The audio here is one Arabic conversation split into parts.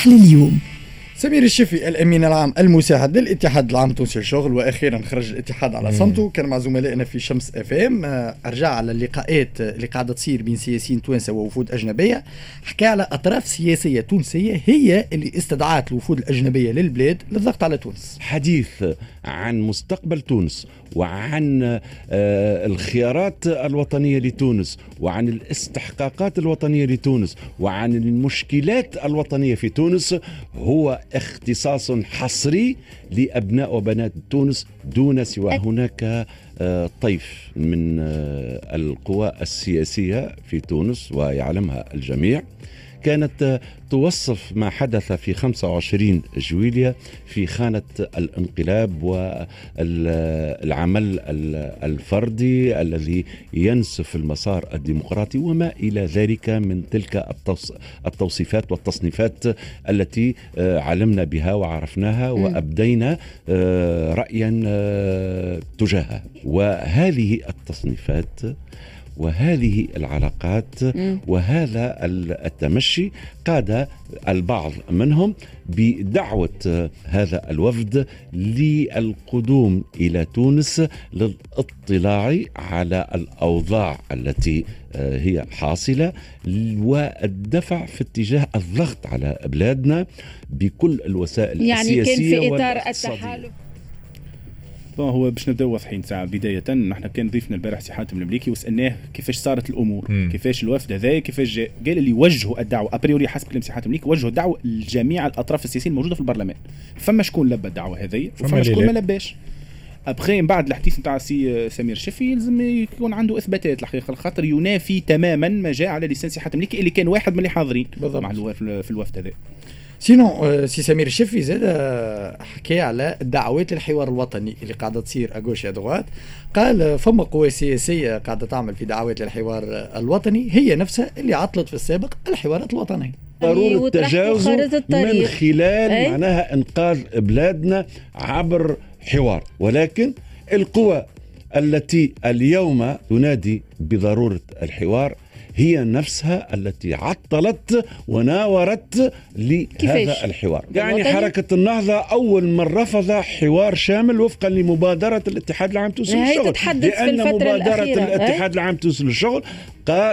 صباح لليوم سمير الشفي الأمين العام المساعد للاتحاد العام التونسي للشغل وأخيرا خرج الاتحاد على صمته. كان مع زملائنا في شمس اف ام أرجع على اللقاءات اللي قاعدة تصير بين سياسيين توانسه ووفود أجنبية. حكى على أطراف سياسية تونسية هي اللي استدعت الوفود الأجنبية للبلاد للضغط على تونس. حديث عن مستقبل تونس وعن آه، الخيارات الوطنية لتونس وعن الاستحقاقات الوطنية لتونس وعن المشكلات الوطنية في تونس هو اختصاص حصري لأبناء وبنات تونس دون سوى هناك آه، طيف من آه، القوى السياسية في تونس ويعلمها الجميع. كانت توصف ما حدث في 25 جويليا في خانة الانقلاب والعمل الفردي الذي ينسف المسار الديمقراطي وما إلى ذلك من تلك التوصيفات والتصنيفات التي آه، علمنا بها وعرفناها وأبدينا آه، رأيا آه، تجاهها. وهذه التصنيفات وهذه العلاقات وهذا التمشي قاد البعض منهم بدعوة هذا الوفد للقدوم إلى تونس للاطلاع على الأوضاع التي آه، هي حاصلة والدفع في اتجاه الضغط على بلادنا بكل الوسائل يعني السياسية كان في إطار التحالف. هو باش نبداو واضحين. ساعة بداية نحن كان ضيفنا البارح سي حاتم المليكي وسألناه كيفاش صارت الأمور مم. كيفاش الوفد هذا كيفاش جاء قال اللي وجهوا الدعوة. a priori حسب كلام سي حاتم المليكي وجهوا الدعوه لجميع الأطراف السياسية الموجودة في البرلمان. فما شكون لبى الدعوة هذه وفما شكون ما لباش. ابخي من بعد الحديث نتاع سي سمير شفي يلزم يكون عنده إثباتات الحقيقة. خاطر ينافي تماما ما جاء على لسان سي حاتم المليكي اللي كان واحد من اللي حاضرين. مع في الوفد هذا. sinon آه، سي سمير الشفي زاد آه، حكى على الدعوات للحوار الوطني اللي قاعدة تصير à gauche à droite قال آه، فما قوى سياسية قاعدة تعمل في دعوات للحوار الوطني. هي نفسها اللي عطلت في السابق الحوارات الوطنيه ضرورة التجاوز من خلال أي؟ معناها إنقاذ بلادنا عبر حوار. ولكن القوى التي اليوم تنادي بضرورة الحوار هي نفسها التي عطلت وناورت لهذا الحوار. يعني حركة النهضة أول من رفض حوار شامل وفقا لمبادرة الاتحاد العام التونسي للشغل لأن مبادرة الاتحاد العام التونسي للشغل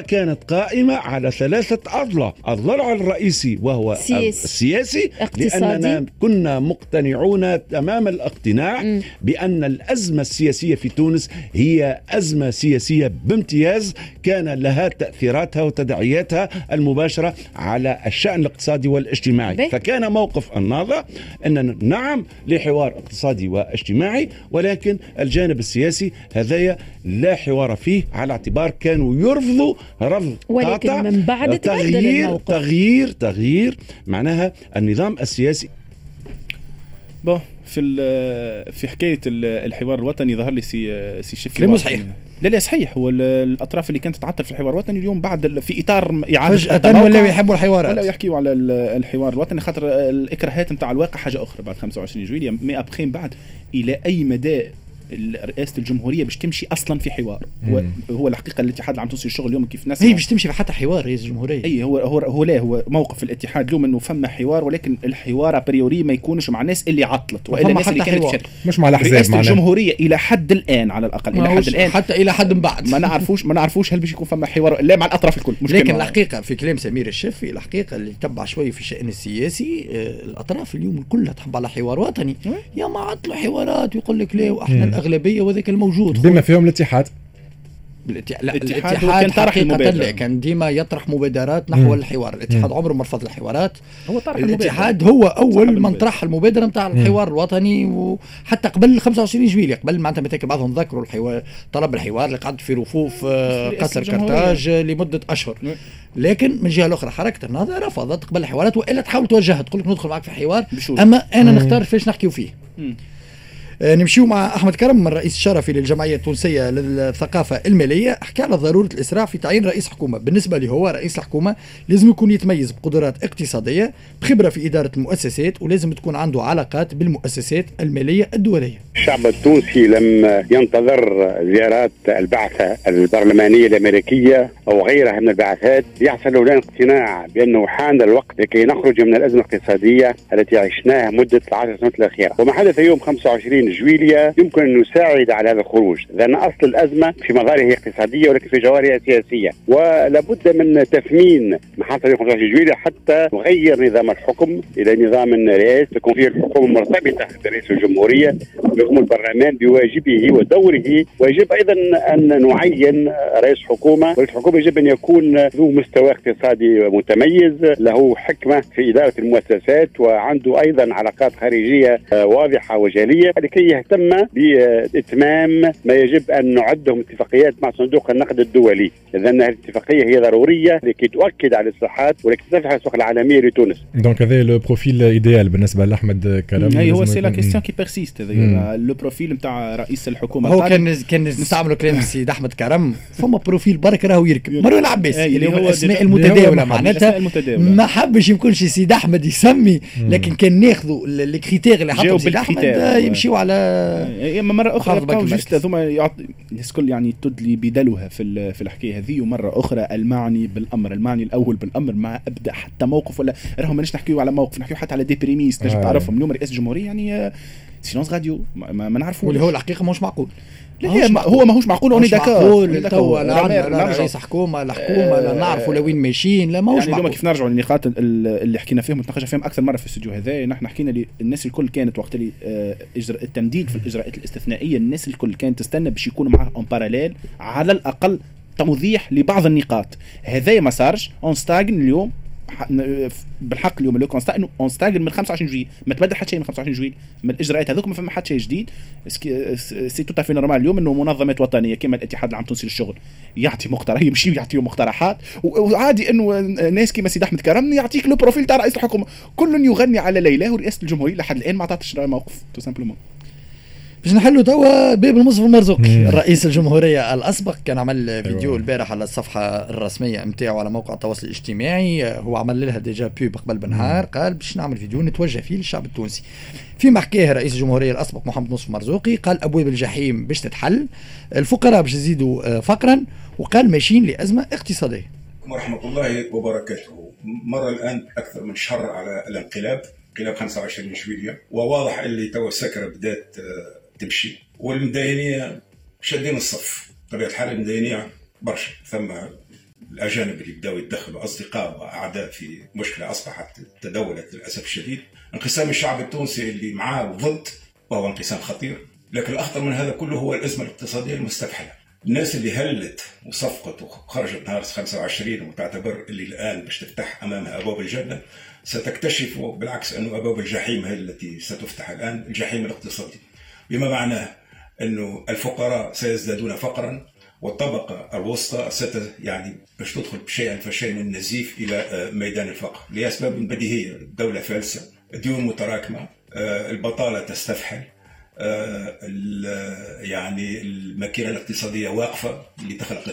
كانت قائمة على ثلاثة أضلاع. الضلع الرئيسي وهو سياسي, السياسي لأننا كنا مقتنعون تمام الاقتناع م. بأن الأزمة السياسية في تونس هي أزمة سياسية بامتياز. كان لها تأثيراتها وتداعياتها المباشرة على الشأن الاقتصادي والاجتماعي. بي. فكان موقف النهضة أن نعم لحوار اقتصادي واجتماعي ولكن الجانب السياسي هذايا لا حوار فيه. على اعتبار كانوا يرفضوا رفض ولكن قاطع. من بعد تغيير تغيير تغيير معناها النظام السياسي. bon في في حكاية الحوار الوطني ظهر لي سي سي شفي كلامه صحيح؟ لا لا صحيح. هو الأطراف اللي كانت تتعطل في الحوار الوطني اليوم بعد في إطار إعادة فجأة ولاو يحبوا الحوارات؟ ولا يحكيوا على الحوار الوطني خاطر الإكراهات نتاع الواقع حاجة أخرى بعد 25 جويليا mais après بعد إلى أي مدى رئاسة الجمهورية باش تمشي أصلا في حوار. هو, هو الحقيقة الاتحاد العام التونسي للشغل اليوم كيف ناس هي باش تمشي في حتى حوار رئيس الجمهورية. أي هو هو هو لا هو موقف الاتحاد اليوم إنه فما حوار ولكن الحوار a priori ما يكونش مع الناس اللي عطلت وإلا الناس اللي كانت حوار. مش مع الأحزاب رئاسة الجمهورية إلى حد الآن على الأقل إلى حد الآن. حتى إلى حد من بعد. ما نعرفوش ما نعرفوش هل باش يكون فما حوار لا مع الأطراف الكل. مش لكن الحقيقة في كلام سمير الشفي الحقيقة اللي تبع شوي في الشأن السياسي آه، الأطراف اليوم كلها تحب على حوار وطني. يا ما عطلوا حوارات ويقول لك لا وإحنا الأغلبية وذاك الموجود. بما فيهم الاتحاد. لا الاتحاد, كان طرح المبادرة. كان ديما يطرح مبادرات نحو مم. الحوار الاتحاد عمره ما رفض الحوارات. هو طرح الاتحاد هو أول من طرح المبادرة نتاع الحوار الوطني وحتى قبل 25 جويلية قبل معناتها متاكد بعضهم ذكروا الحوار طلب الحوار اللي قعد في رفوف آه، قصر كرتاج لمدة أشهر. لكن من جهة الاخرى حركة النهضة رفضت قبل الحوارات وإلا تحاول توجهها تقول لك ندخل معك في حوار. أما أنا نختار فيش نحكيو فيه. آه، نمشيو مع أحمد كرم الرئيس الشرفي للجمعية التونسية للثقافة المالية حكى على ضرورة الإسراع في تعيين رئيس حكومة. بالنسبة له هو رئيس الحكومة لازم يكون يتميز بقدرات اقتصادية بخبرة في إدارة المؤسسات ولازم تكون عنده علاقات بالمؤسسات المالية الدولية. الشعب التونسي لم ينتظر زيارات البعثة البرلمانية الأمريكية أو غيرها من البعثات يحصل لنا اقتناع بأنه حان الوقت لكي نخرج من الأزمة الاقتصادية التي عشناها مدة العشر سنوات الأخيرة. وما حدث يوم 25 جويليا يمكن أن يساعد على هذا الخروج. لأن أصل الأزمة في مظاهرها اقتصادية ولكن في جوهرها سياسية. ولابد من تثمين ما حصل 25 جويليا حتى نغير نظام الحكم إلى نظام رئاسي تكون فيه الحكومة مرتبطة برئيس الجمهورية ويقوم البرلمان بواجبه ودوره. ويجب أيضا أن نعين رئيس حكومة ورئيس الحكومة يجب أن يكون ذو مستوى اقتصادي متميز له حكمة في إدارة المؤسسات وعنده أيضا علاقات خارجية واضحة وجلية. لكي يهتم باتمام ما يجب أن نعده اتفاقيات مع صندوق النقد الدولي. لأن هذه الاتفاقية هي ضرورية لكي تؤكد على الإصلاحات ولكي تفتح السوق العالميه لتونس. donc هذا le profil idéal بالنسبة لأحمد كلام. اي هو c'est la question qui persiste le profil نتاع رئيس الحكومة. هو كان كان نستعملوا كلام السيد أحمد كرم. فما profil برك راهو يركب. مروان العباس اللي هو الاسماء المتداولة معناتها. ما حبش يمكنش سيد أحمد يسمي. لكن كان ناخذوا ال critères اللي حطوا سيد أحمد يمشيوا على اما مرة أخرى بقاو juste هذوما الناس الكل يعني تدلي بدلوها في في الحكاية هذه ومرة أخرى ألمعني بالأمر ألمعني الأول بالأمر ما أبدى حتى موقف ولا راهو ماناش نحكيو على موقف نحكيو حتى على des prémices تنجم تعرفهم اليوم رئيس الجمهورية يعني silence radio ما, ما, ما نعرفوش. واللي هو الحقيقة مش معقول. لا هي هو ماهوش معقول on est d'accord معقول. توا لا رئيس حكومه لا حكومه لا نعرفوا لوين ماشيين لا ماهوش يعني معقول. كيف نرجعوا للنقاط اللي حكينا فيهم وتناقشنا فيهم أكثر مرة في الاستوديو هذا. نحن حكينا الناس الكل كانت وقت اللي اجراء التمديد في الإجراءات الاستثنائية الناس الكل كانت تستنى باش يكونوا معاه en parallèle على الأقل توضيح لبعض النقاط. هذا ما صارش. on stagne اليوم بالحق اليوم le constat إنه on stagne من 25 جويل ما تبدل حتى شيء من 25 جويل من الإجراءات هذوك ما فما حتى شيء جديد. c'est tout à fait normal اليوم إنه منظمات وطنية كما الاتحاد العام التونسي للشغل يعطي مقترح يمشي يعطيهم مقترحات وعادي إنه ناس كما سيد أحمد كرم يعطيك le profil تاع رئيس الحكومة. كل يغني على ليلى ورئاسة الجمهورية لحد الآن ما عطاتش موقف tout simplement باش نحلوا توا باب المنصف المرزوقي رئيس الجمهورية الأسبق. كان عمل فيديو البارح على الصفحة الرسمية نتاعو على موقع التواصل الاجتماعي. هو عمل لها déjà pub قبل بنهار قال باش نعمل فيديو نتوجه فيه للشعب التونسي. فيما حكاه رئيس الجمهورية الأسبق محمد المنصف مرزوقي قال أبواب الجحيم باش تتحل الفقراء باش يزيدوا فقرا وقال ماشيين لأزمة اقتصادية. ورحمة الله وبركاته. مر الآن أكثر من شهر على الانقلاب انقلاب 25 جويليا وواضح اللي توا السكره بدات تمشي. والمدينية شادين الصف. بطبيعة الحال المدينية برشا. ثم الأجانب اللي بداوا يتدخلوا أصدقاء وأعداء في مشكلة أصبحت تدولت للأسف الشديد. انقسام الشعب التونسي اللي معاه وضد وهو انقسام خطير. لكن الأخطر من هذا كله هو الأزمة الاقتصادية المستفحلة. الناس اللي هلت وصفقت وخرجت نهار 25 وتعتبر اللي الآن باش تفتح أمامها أبواب الجنة ستكتشف بالعكس أنه أبواب الجحيم هي التي ستفتح الآن الجحيم الاقتصادي. بما معناه أنه الفقراء سيزدادون فقرا والطبقة الوسطى ست يعني باش تدخل شيئا فشيئا من النزيف إلى ميدان الفقر لأسباب بديهية. الدولة فالسة الديون متراكمة البطالة تستفحل يعني الماكينة الاقتصادية واقفة اللي تخلق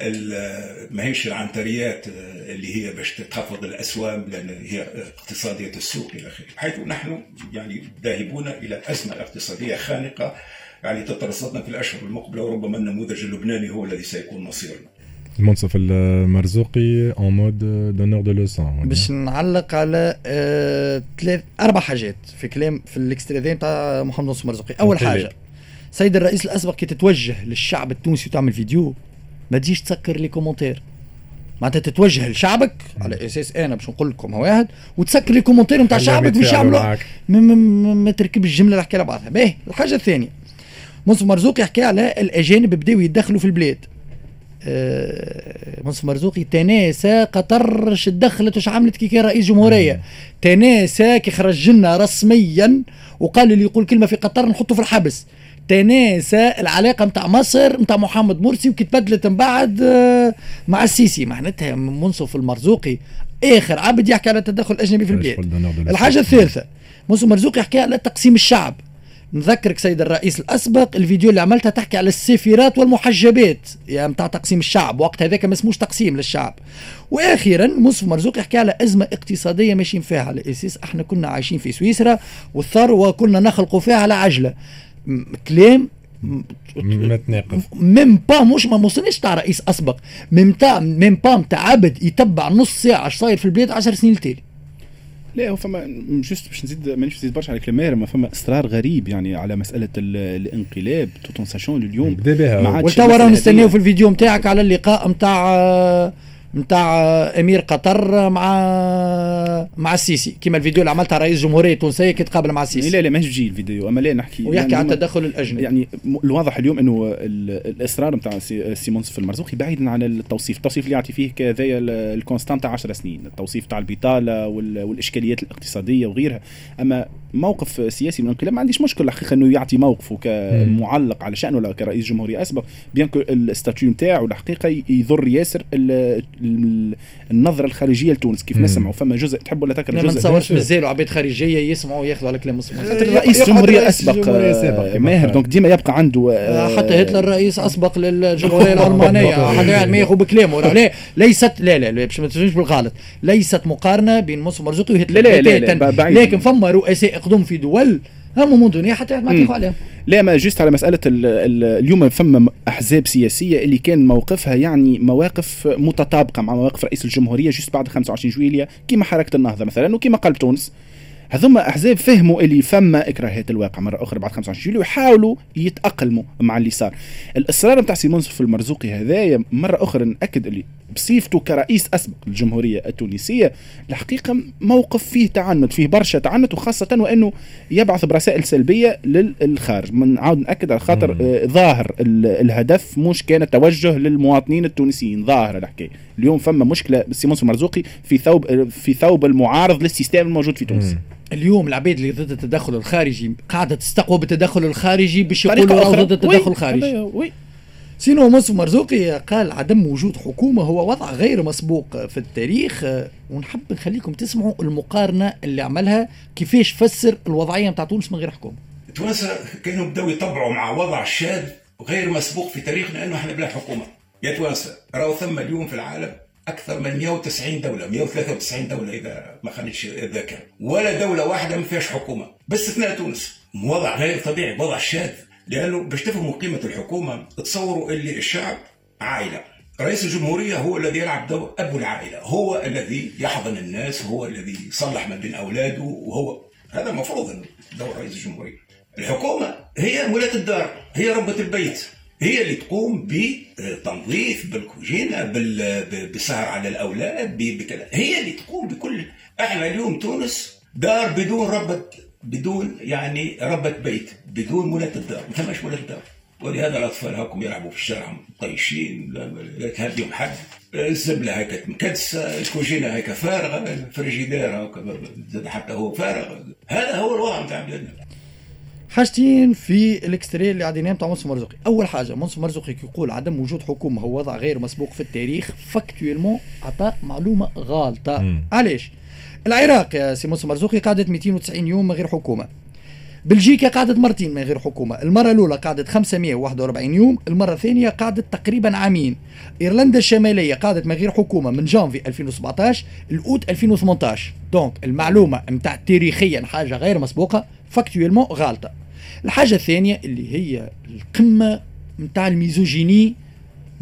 الثروات ماهيش العنتريات اللي هي باش تخفض الأسوام لأن هي اقتصادية السوق إلى آخره. حيث نحن يعني ذاهبون إلى ازمه اقتصاديه خانقة يعني تترصدنا في الأشهر المقبلة وربما النموذج اللبناني هو الذي سيكون مصيرنا. المنصف المرزوقي en mode donneur de leçons باش نعلق على آه ثلاث أربع حاجات في كلام في ال extrait تاع محمد المنصف مرزوقي. أول حاجة سيد الرئيس الأسبق كي تتوجه للشعب التونسي وتعمل فيديو ما تجيش تسكر les commentaires معناتها تتوجه لشعبك على أساس أنا باش نقول لكم واحد وتسكر les commentaires نتاع شعبك باش يعملوا ما, تركبش الجمله اللي حكي بعضها باهي الحاجة الثانية منصف مرزوقي يحكي على الأجانب بداوا يتدخلوا في البلاد. آه منصف مرزوقي تناسى قطر ش دخلت وش عملت كي كان رئيس جمهورية. تناسى كي خرج لنا رسميا وقال اللي يقول كلمة في قطر نحطه في الحبس. تناسى العلاقة نتاع مصر نتاع محمد مرسي وكي تبدلت من بعد مع السيسي. معناتها منصف المرزوقي آخر. عبد يحكي على التدخل الأجنبي في البلاد. الحاجة الثالثة منصف المرزوقي يحكي على تقسيم الشعب. نذكرك سيد الرئيس الأسبق الفيديو اللي عملتها تحكي على السفيرات والمحجبات يعني متاع تقسيم الشعب. وقت هذاك ما اسموش تقسيم للشعب. وأخيرا مصطفى مرزوق يحكي على أزمة اقتصادية ماشيين فيها على أساس إحنا كنا عايشين في سويسرا والثروة كنا نخلقوا فيها على عجلة. كلام متناقض. ميم با مش ما وصلناش تاع رئيس أسبق. ميم تاع ميم با نتاع عبد يتبع نص ساعة اش صاير في البلاد 10 سنين التالي. لا هو فما جست باش نزيد مانيش نزيد برشا على كلام ما فما إصرار غريب يعني على مسألة الانقلاب توتون ساشون اليوم بدأ بها. وتوا راهو نستناو في الفيديو نتاعك على اللقاء نتاع نتاع امير قطر مع مع السيسي. كما الفيديو اللي عملتها رئيس الجمهوريه التونسيه كي تقابل مع السيسي. لا لا ماهيش بيجي الفيديو. أما لا نحكي ويحكي يعني عن التدخل الأجنبي. يعني الواضح اليوم إنه الإصرار نتاع سي منصف المرزوقي بعيدا عن التوصيف. التوصيف اللي يعطي فيه كذايا ال constat تاع 10 سنين. التوصيف تاع البطالة والإشكاليات الاقتصادية وغيرها. أما موقف سياسي من الانقلاب ما عنديش مشكل الحقيقة انه يعطي موقفه كمعلق على شأنه ولا كرئيس جمهوريه أسبق. بيان ال statut نتاعو الحقيقة يضر ياسر النظرة الخارجية لتونس. كيف نسمعوا فما جزء تحب ولا تكره جزء ما نتصورش مازالوا عباد خارجية يسمعوا وياخذوا على كلام مسموع رئيس جمهوريه أسبق ماهر. دونك ديما يبقى عنده آه، حتى هتلر رئيس أسبق للجمهورية الألمانية. حتى ما ياخذ بكلامه. لا ليست لا لا باش ما تفهمش بالغلط. ليست مقارنة بين منصف مرزوقي وهتلر. لا, لا, لا لكن فما رؤساء اقدم في دول هم من دنيا حتى ما تاخذ عليهم لا ما juste على مسألة ال ال اليوم فما أحزاب سياسية اللي كان موقفها يعني مواقف متطابقة مع مواقف رئيس الجمهورية juste بعد 25 جويليا كما حركة النهضة مثلا وكما قلب تونس. هذوما أحزاب فهموا اللي فما اكراهات الواقع مرة أخرى بعد 25 يوليو ويحاولوا يتأقلموا مع اللي صار الإصرار نتاع سي منصف المرزوقي هذايا مرة أخرى نأكد اللي بصفته كرئيس أسبق للجمهورية التونسية الحقيقة موقف فيه تعنت فيه برشا تعنت وخاصة وأنه يبعث برسائل سلبية للخارج. نعاود نأكد على خاطر آه ظاهر الهدف مش كان توجه للمواطنين التونسيين. ظاهر الحكاية اليوم فما مشكلة سي منصف المرزوقي في ثوب في ثوب المعارض لل système الموجود في تونس. مم. اليوم العباد اللي ضد التدخل الخارجي قاعدة تستقوى بالتدخل الخارجي باش يقولوا ضد التدخل الخارجي. Oui. Sinon منصف مرزوقي قال عدم وجود حكومة هو وضع غير مسبوق في التاريخ. ونحب نخليكم تسمعوا المقارنة اللي عملها كيفاش فسر الوضعية نتاع تونس من غير حكومة. التوانسه كانوا بداوا يطبعوا مع وضع شاذ غير مسبوق في تاريخنا إنه إحنا بلا حكومة. يا توانسه راهو ثم اليوم في العالم أكثر من 190 دولة 193 دولة إذا ما خانتش الذاكره ولا دولة واحدة ما فيهاش حكومة. باستثناء تونس وضع غير طبيعي وضع شاذ. لأنه باش تفهموا قيمة الحكومة تصوروا اللي الشعب عائلة. رئيس الجمهورية هو الذي يلعب دور أبو العائلة. هو الذي يحضن الناس هو الذي يصلح ما بين أولاده وهو هذا المفروض دور رئيس الجمهورية. الحكومة هي ولاة الدار هي ربة البيت. هي اللي تقوم بتنظيف بالكوجينة بالسهر على الأولاد بكذا. هي اللي تقوم بكل إحنا اليوم تونس دار بدون ربة بدون يعني ربة بيت بدون ولاة الدار. ما ثماش ولاة الدار. ولهذا الأطفال هاكم يلعبوا في الشارع طيشين لا تهديهم حد. الزبلة هيك مكدسة الكوجينة هيك فارغة الفريجيدير هاك حتى هو فارغ. هذا هو الوضع نتاع بلادنا. حاجتين في ال extrait اللي قاعدين نتاع منصف مرزوقي. أول حاجة منصف مرزوقي يقول عدم وجود حكومة هو وضع غير مسبوق في التاريخ factuellement عطى معلومة غالطه علاش؟ العراق يا سي منصف مرزوقي قعدت 290 يوم من غير حكومة. بلجيكا قعدت مرتين من غير حكومة. المرة الأولى قعدت 541 يوم المرة الثانية قعدت تقريبا عامين. إيرلندا الشمالية قعدت من غير حكومة من جانفي 2017 لأوت 2018 donc المعلومة متاع تاريخيا حاجة غير مسبوقة. Factuellement غالطة. الحاجة الثانية اللي هي القمة متاع ال misogynie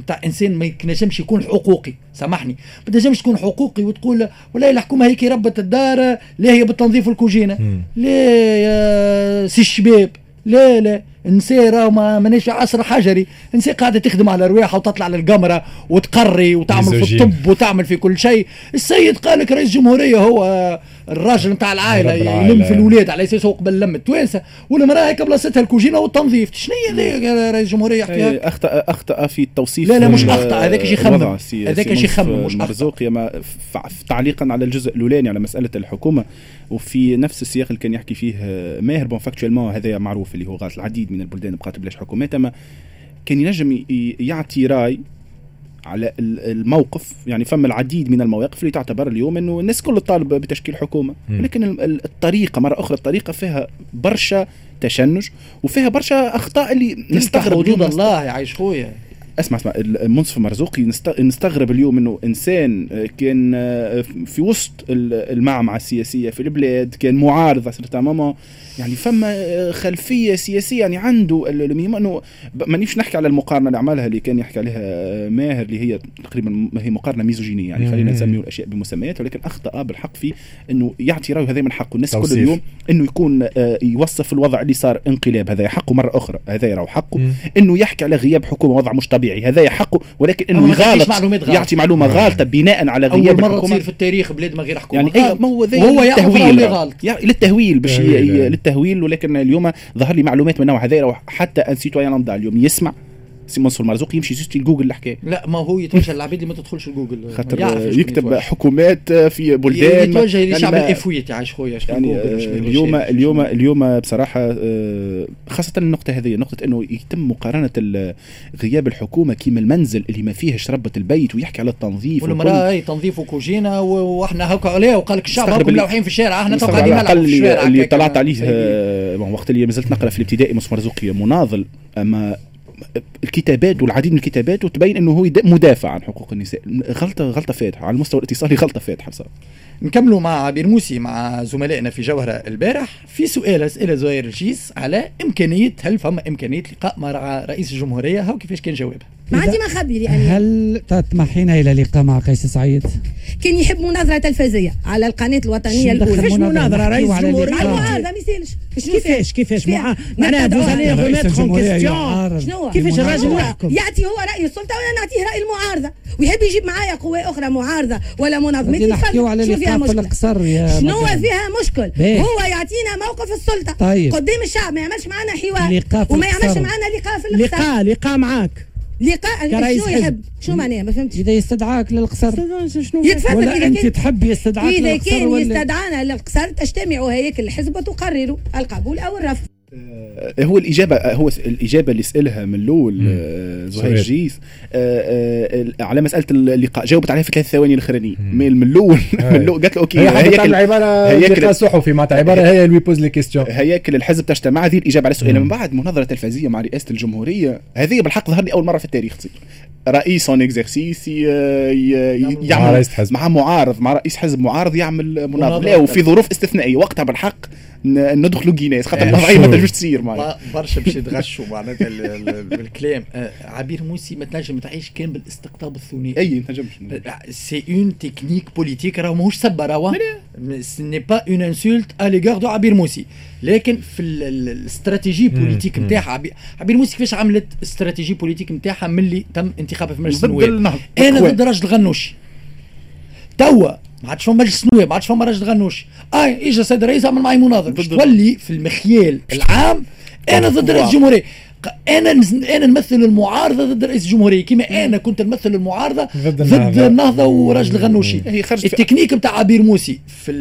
نتاع إنسان ما ينجمش يكون حقوقي. سامحني. ما تنجمش تكون حقوقي وتقول ولا الحكومة هاك ربة الدار لا هي بالتنظيف والكوجينة. لا يا سي الشباب. لا لا. راهو ما مانيش عصر حجري. النساء قاعدة تخدم على رواحها وتطلع للقمرة وتقري وتعمل في الطب وتعمل في كل شيء. السيد قال لك رئيس جمهوريه هو الراجل نتاع العائلة يلم في الاولاد على أساس هو قبل لم التوانسة. والمرأة هيك بلاصتها الكوجينة والتنظيف. شنو هي رئيس الجمهورية يحكي اخطا أخطأ في التوصيف لا لا مش أخطأ. هذاك شي يخمم. هذاك شي يخمم منصف مرزوقي ما تعليقا على الجزء الأولاني على مسألة الحكومة. وفي نفس السياق اللي كان يحكي فيه ماهر. Bon factuellement هذا معروف اللي هو غاز العديد من البلدان بقات بلاش حكومات. أما كان ينجم يعطي رأي على الموقف يعني فما العديد من المواقف اللي تعتبر اليوم إنه الناس كل تطالب بتشكيل حكومة. ولكن الطريقة مرة أخرى الطريقة فيها برشا تشنج وفيها برشا أخطاء اللي نستغرب حدود الله يا عايش خويا. أسمع أسمع المنصف مرزوقي نستغرب اليوم إنه إنسان آه، كان آه، في وسط المعمعة السياسية في البلاد كان معارض certain يعني فما آه، خلفية سياسية يعني عنده إنه مانيش نحكي على المقارنة اللي عملها اللي كان يحكي عليها ماهر اللي هي تقريبا هي مقارنة misogyne. يعني خلينا نسميه الأشياء بمسميات ولكن أخطأ بالحق في إنه يعطي رأيه هذا من حقه. الناس كل اليوم إنه يكون يوصف الوضع اللي صار انقلاب. هذا حقه مرة أخرى. هذا راهو حقه. إنه يحكي على غياب حكومة وضع مش طبيعي طبيعي هذا حقه ولكن إنه يغالط معلومات يعطي معلومة غالطة بناء على غياب أول مرة تصير في التاريخ بلاد ما غير حكومة. يعني اي ما هو وهو للتهويل. غلط. للتهويل باش للتهويل ولكن اليوم ظهر لي معلومات من نوع هذا حتى ان citoyen اليوم. يسمع. سي منصف مرزوقي يمشي juste ل Google الحكاية. لا ما هو يتوجه للعباد اللي ما تدخلش الجوجل خاطر يكتب حكومات في بلدان. يتوجه لشعب يعني La faute عايش خويا يعني اليوم اليوم اليوم بصراحة آه، خاصة النقطة هذه نقطة إنه يتم مقارنة غياب الحكومة كيما المنزل اللي ما فيهش ربة البيت ويحكي على التنظيف والمراه أي تنظيف وكوجينة وإحنا هكا عليه وقال لك الشعب هكا ملاوحين في الشارع إحنا تو قاعدين نلعب في الشارع اللي طلعت عليه آه، وقت اللي مازلت نقرأ في الابتدائي منصف مرزوقي مناضل. أما الكتابات والعديد من الكتابات وتبين إنه هو مدافع عن حقوق النساء. غلطه غلطة فاتحة على المستوى الاتصالي غلطة فاتحة بصراحة. نكملوا مع عبير موسي مع زملائنا في جوهرة البارح. في سؤال أسئلة زهير الجيس على إمكانية هل فما إمكانية لقاء مع رئيس الجمهورية؟ هاو كيفاش كان جوابها؟ ما عندي ما خبي يعني. هل تطمحين إلى لقاء مع قيس سعيد؟ كان يحب مناظرة تلفزية على القناة الوطنية الأولى. كيفاش مناظرة؟ رئيس الجمهوريه مع المعارضه ما يسالش كيفاش؟ كيفاش؟ معناها vous allez remettre en question شنو كيفاش الراجل يحكم؟ يعطي هو راي السلطة وأنا نعطيه رأي المعارضة؟ ويحب يجيب معايا قوى أخرى معارضة ولا منظمات نحكيو على لقاء في القصر يا شنو فيها مشكل؟ هو يعطينا موقف السلطة. طيب. قدام الشعب ما يعملش معنا حوار. وما يعملش معنا لقاء في القصر لقاء لقاء معاك. لقاء شنو يحب؟ شو معناه ما فهمتش. إذا يستدعاك للقصر. شنو يتفضل ولا أنت تحب يستدعاك إذا كان يستدعانا للقصر تجتمع هياكل الحزب وتقرر القبول أو الرفض. هو الإجابة آه، هو الإجابة اللي سألها من الأول آه، زهير جيس. على مسألة اللقاء جاوبت عليها في ثلاث ثواني الاخرانيين من الأول من الأول قالت له أوكي هي العبارة هياكل صحفي معناتها عباره هي اللي بوز لي كيستيون هياكل الحزب تجتمع هذه الإجابة على السؤال من بعد. مناظرة تلفزيه مع رئاسة الجمهورية. هذه بالحق ظهر لي أول مرة في التاريخ. تصير رئيس اون اكزرسيس يعمل مع معارض مع رئيس حزب معارض يعمل مناظرة. وفي ظروف استثنائية. وقتها بالحق ندخلوا جينيس خاطر الوضعيه ما تنجمش تصير معناها. برشا باش يتغشوا معناتها بالكلام. آه، عبير موسي ما تنجم تعيش كان بالاستقطاب الثنائي. أي ما تنجمش. c'est une technique politique راهو ماهوش سبة راهو. c'est pas une insulte à l'égard de عبير موسي لكن في ال stratégie politique نتاعها عبير موسى كيفاش عملت stratégie politique نتاعها ملي تم انتخابها في مجلس النواب؟ أنا ضد راشد غنوشي توا ما عادش فما مجلس النواب ما عادش فما راشد غنوشي آه اجى السيد الرئيس عمل معي مناظره باش تولي في المخيال العام أنا ضد رئيس الجمهورية. أنا أنا نمثل المعارضة ضد رئيس الجمهورية. كما أنا كنت نمثل المعارضة ضد, ضد النهضة. وراشد غنوشي. التكنيك نتاع عبير موسي في,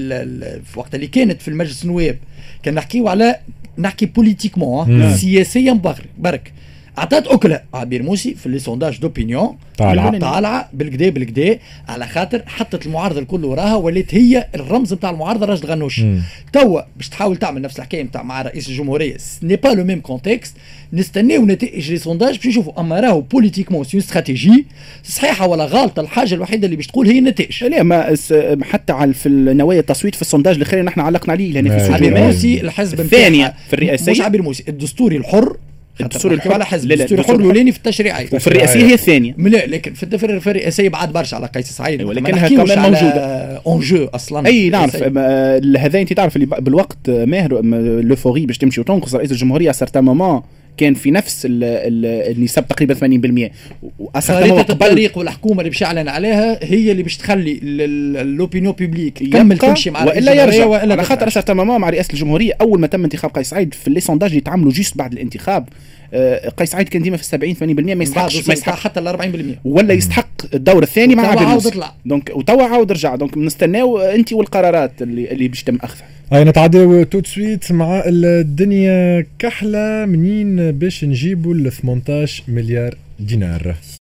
في وقت اللي كانت في المجلس النواب كان نحكيو على نحكي politiquement سياسيا برك. عطات أكلها عبير موسي في les sondages d'opinion طالعه طالعة بالكدا بالكدا على خاطر حطت المعارضة الكل وراها ولات هي الرمز نتاع المعارضة راشد غنوش. توا باش تحاول تعمل نفس الحكاية نتاع مع رئيس الجمهورية ce n'est pas le même contexte نستناو نتائج les sondages باش نشوفوا أما راهو politiquement c'est stratégie صحيحة ولا غلطه الحاجة الوحيدة اللي باش تقول هي النتائج. لا ما حتى على في نوايا التصويت في ال sondage الأخير نحن علقنا عليه لأن في عبير موسي الحزب الثانية في الرئاسية. مش عبير موسي الدستوري الحر الدستور الحر على حزب الدستور الحر الاولاني في التشريعي وفي الرئاسية هي الثانية. لا لكن في في الرئاسية بعد برشا على قيس سعيد ولكنها كمان موجودة. en jeu أصلا. أي نعرف هذا أنت تعرف اللي بالوقت ماهر لوفوري باش تمشي وتنقص رئيس الجمهورية سارتان مومون كان في نفس النسب تقريبا 80% خريطة الطريق والحكومة اللي باش يعلن عليها هي اللي باش تخلي اللوبينيو بيبليك تكمل تمشي مع وإلا يرجع. وإلا على خاطر سارتان مع رئاسة الجمهورية أول ما تم انتخاب قيس سعيد في لي سونداج اللي تعملوا جيست بعد الانتخاب قيس سعيد كان ديما في 70 80% ما يستحقش ما يستحق حتى ال 40% ولا يستحق الدور الثاني مع عبد donc وتوا عاود رجع donc نستناو أنت والقرارات اللي اللي باش تم أخذها. هاي نتعداو tout de suite مع الدنيا كحلة منين باش نجيبوا ال 18 مليار دينار.